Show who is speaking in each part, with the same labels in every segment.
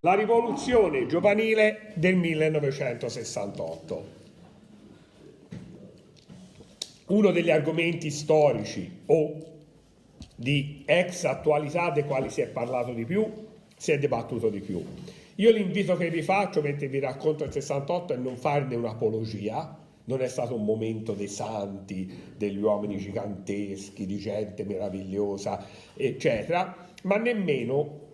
Speaker 1: La rivoluzione giovanile del 1968. Uno degli argomenti storici o di ex attualità dei quali si è parlato di più, si è dibattuto di più. Io l'invito che vi faccio mentre vi racconto il 68 è non farne un'apologia, non è stato un momento dei santi, degli uomini giganteschi, di gente meravigliosa, eccetera, ma nemmeno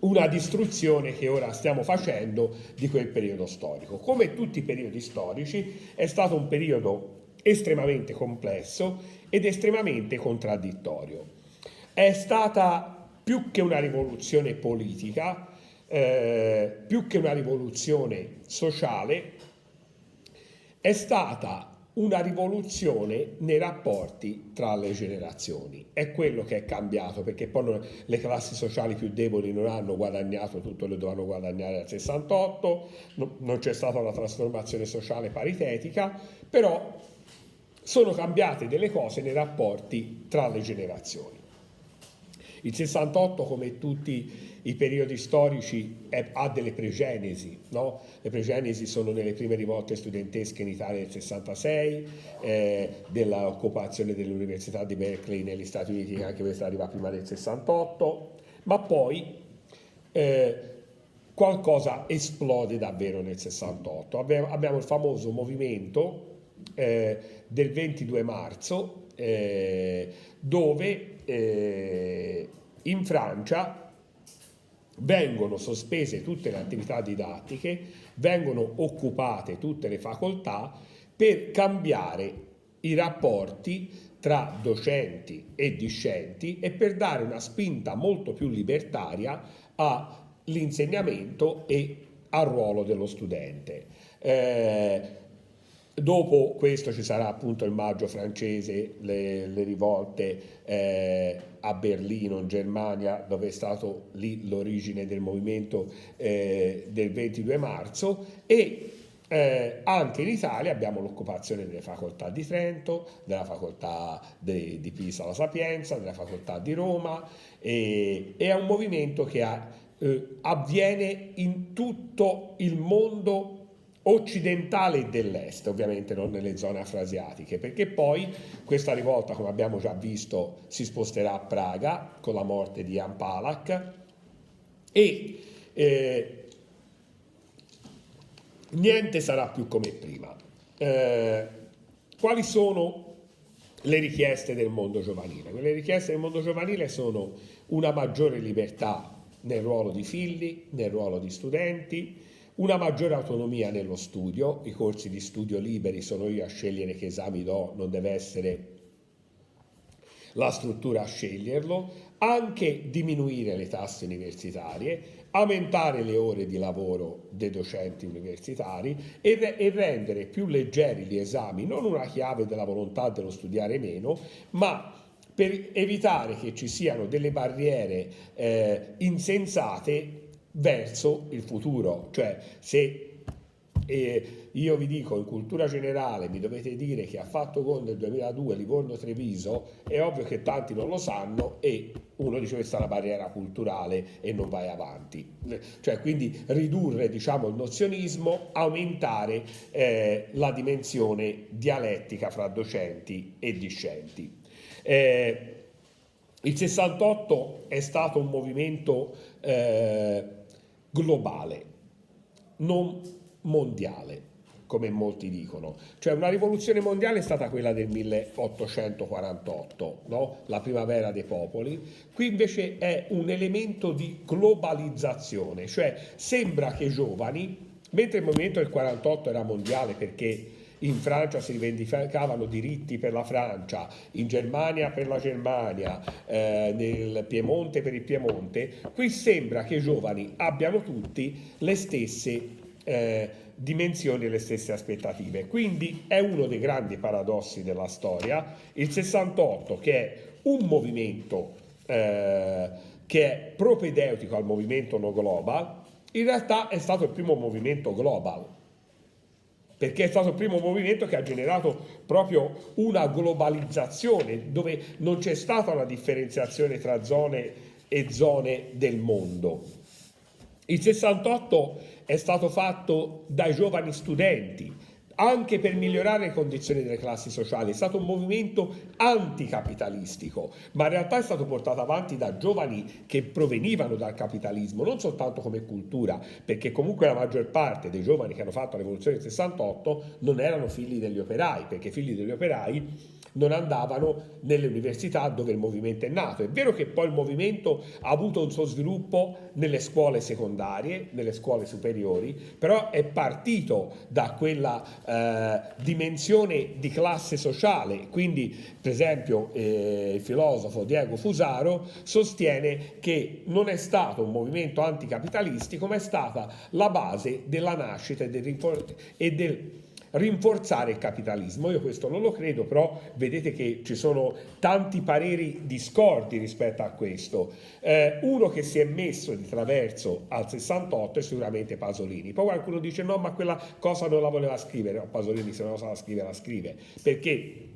Speaker 1: una distruzione che ora stiamo facendo di quel periodo storico. Come tutti i periodi storici è stato un periodo estremamente complesso ed estremamente contraddittorio. È stata più che una rivoluzione politica, eh, più che una rivoluzione sociale, è stata una rivoluzione nei rapporti tra le generazioni. È quello che è cambiato perché poi le classi sociali più deboli non hanno guadagnato tutto che dovevano guadagnare al 68, non c'è stata una trasformazione sociale paritetica, però sono cambiate delle cose nei rapporti tra le generazioni. Il 68, come tutti i periodi storici, è, ha delle pregenesi. No? Le pregenesi sono nelle prime rivolte studentesche in Italia del 66, eh, dell'occupazione dell'Università di Berkeley negli Stati Uniti, che anche questa arriva prima del 68, ma poi eh, qualcosa esplode davvero nel 68. Abbiamo, il famoso movimento eh, del 22 marzo, eh, dove eh, in Francia vengono sospese tutte le attività didattiche, vengono occupate tutte le facoltà per cambiare i rapporti tra docenti e discenti e per dare una spinta molto più libertaria all'insegnamento e al ruolo dello studente. Eh, Dopo questo ci sarà appunto il maggio francese, le, le rivolte eh, a Berlino, in Germania, dove è stato lì l'origine del movimento eh, del 22 marzo. E eh, anche in Italia abbiamo l'occupazione delle facoltà di Trento, della facoltà de, di Pisa La Sapienza, della facoltà di Roma e, è un movimento che ha, eh, avviene in tutto il mondo occidentale e dell'est, ovviamente non nelle zone afrasiatiche, perché poi questa rivolta, come abbiamo già visto, si sposterà a Praga con la morte di Jan Palak e eh, niente sarà più come prima. Eh, quali sono le richieste del mondo giovanile? Le richieste del mondo giovanile sono una maggiore libertà nel ruolo di figli, nel ruolo di studenti, una maggiore autonomia nello studio, i corsi di studio liberi sono io a scegliere che esami do, non deve essere la struttura a sceglierlo, anche diminuire le tasse universitarie, aumentare le ore di lavoro dei docenti universitari e, re- e, rendere più leggeri gli esami, non una chiave della volontà dello studiare meno, ma per evitare che ci siano delle barriere eh, insensate verso il futuro, cioè se eh, io vi dico in cultura generale mi dovete dire che ha fatto gol nel 2002 Livorno-Treviso, è ovvio che tanti non lo sanno e uno dice questa è la barriera culturale e non vai avanti. Cioè quindi ridurre diciamo, il nozionismo, aumentare eh, la dimensione dialettica fra docenti e discenti. Eh, il 68 è stato un movimento eh, globale, non mondiale, come molti dicono. Cioè una rivoluzione mondiale è stata quella del 1848, no? la primavera dei popoli. Qui invece è un elemento di globalizzazione, cioè sembra che i giovani, mentre il movimento del 48 era mondiale perché in Francia si rivendicavano diritti per la Francia, in Germania per la Germania, eh, nel Piemonte per il Piemonte, qui sembra che i giovani abbiano tutti le stesse eh, dimensioni e le stesse aspettative. Quindi è uno dei grandi paradossi della storia, il 68 che è un movimento eh, che è propedeutico al movimento no global, in realtà è stato il primo movimento global perché è stato il primo movimento che ha generato proprio una globalizzazione dove non c'è stata una differenziazione tra zone e zone del mondo. Il 68 è stato fatto dai giovani studenti, anche per migliorare le condizioni delle classi sociali. È stato un movimento anticapitalistico, ma in realtà è stato portato avanti da giovani che provenivano dal capitalismo, non soltanto come cultura, perché comunque la maggior parte dei giovani che hanno fatto la rivoluzione del 68 non erano figli degli operai, perché figli degli operai non andavano nelle università dove il movimento è nato. È vero che poi il movimento ha avuto un suo sviluppo nelle scuole secondarie, nelle scuole superiori, però è partito da quella eh, dimensione di classe sociale. Quindi, per esempio, eh, il filosofo Diego Fusaro sostiene che non è stato un movimento anticapitalistico, ma è stata la base della nascita e del, e del rinforzare il capitalismo. Io questo non lo credo, però vedete che ci sono tanti pareri discordi rispetto a questo. Eh, uno che si è messo di traverso al 68 è sicuramente Pasolini. Poi qualcuno dice no, ma quella cosa non la voleva scrivere. No, Pasolini se non la sa scrivere la scrive. Perché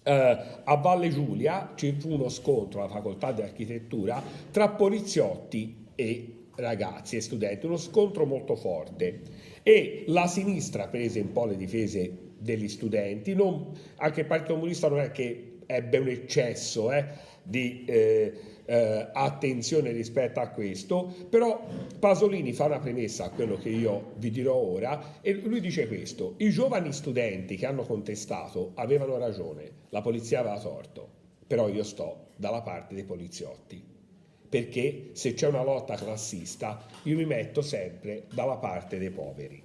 Speaker 1: Uh, a Valle Giulia ci fu uno scontro alla facoltà di architettura tra poliziotti e ragazzi e studenti, uno scontro molto forte. E la sinistra prese un po' le difese degli studenti, non, anche il Partito Comunista non è che ebbe un eccesso eh, di eh, eh, attenzione rispetto a questo, però Pasolini fa una premessa a quello che io vi dirò ora e lui dice questo, i giovani studenti che hanno contestato avevano ragione, la polizia aveva torto, però io sto dalla parte dei poliziotti perché se c'è una lotta classista io mi metto sempre dalla parte dei poveri.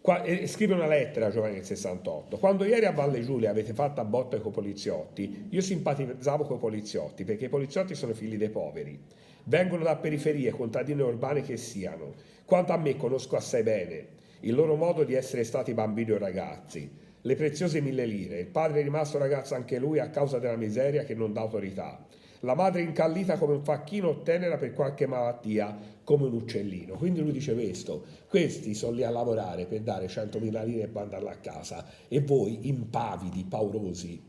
Speaker 1: Qua, eh, scrive una lettera a Giovanni del 68. Quando ieri a Valle Giulia avete fatto a botte con i poliziotti, io simpatizzavo con i poliziotti perché i poliziotti sono figli dei poveri. Vengono da periferie, contadine urbane che siano. Quanto a me conosco assai bene il loro modo di essere stati bambini o ragazzi, le preziose mille lire. Il padre è rimasto ragazzo anche lui a causa della miseria che non dà autorità la madre incallita come un facchino tenera per qualche malattia come un uccellino. Quindi lui dice questo, questi sono lì a lavorare per dare 100.000 lire e mandarla a casa e voi impavidi, paurosi,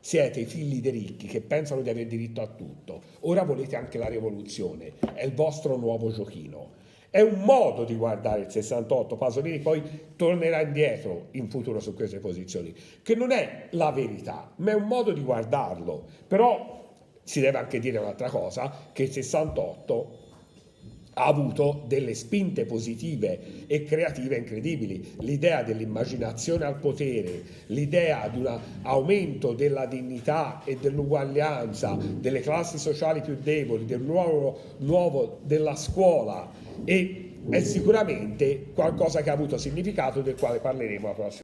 Speaker 1: siete i figli dei ricchi che pensano di avere diritto a tutto. Ora volete anche la rivoluzione, è il vostro nuovo giochino. È un modo di guardare il 68, Pasolini poi tornerà indietro in futuro su queste posizioni, che non è la verità, ma è un modo di guardarlo. Però si deve anche dire un'altra cosa, che il 68 ha avuto delle spinte positive e creative incredibili. L'idea dell'immaginazione al potere, l'idea di un aumento della dignità e dell'uguaglianza delle classi sociali più deboli, del nuovo, nuovo della scuola e è sicuramente qualcosa che ha avuto significato del quale parleremo la prossima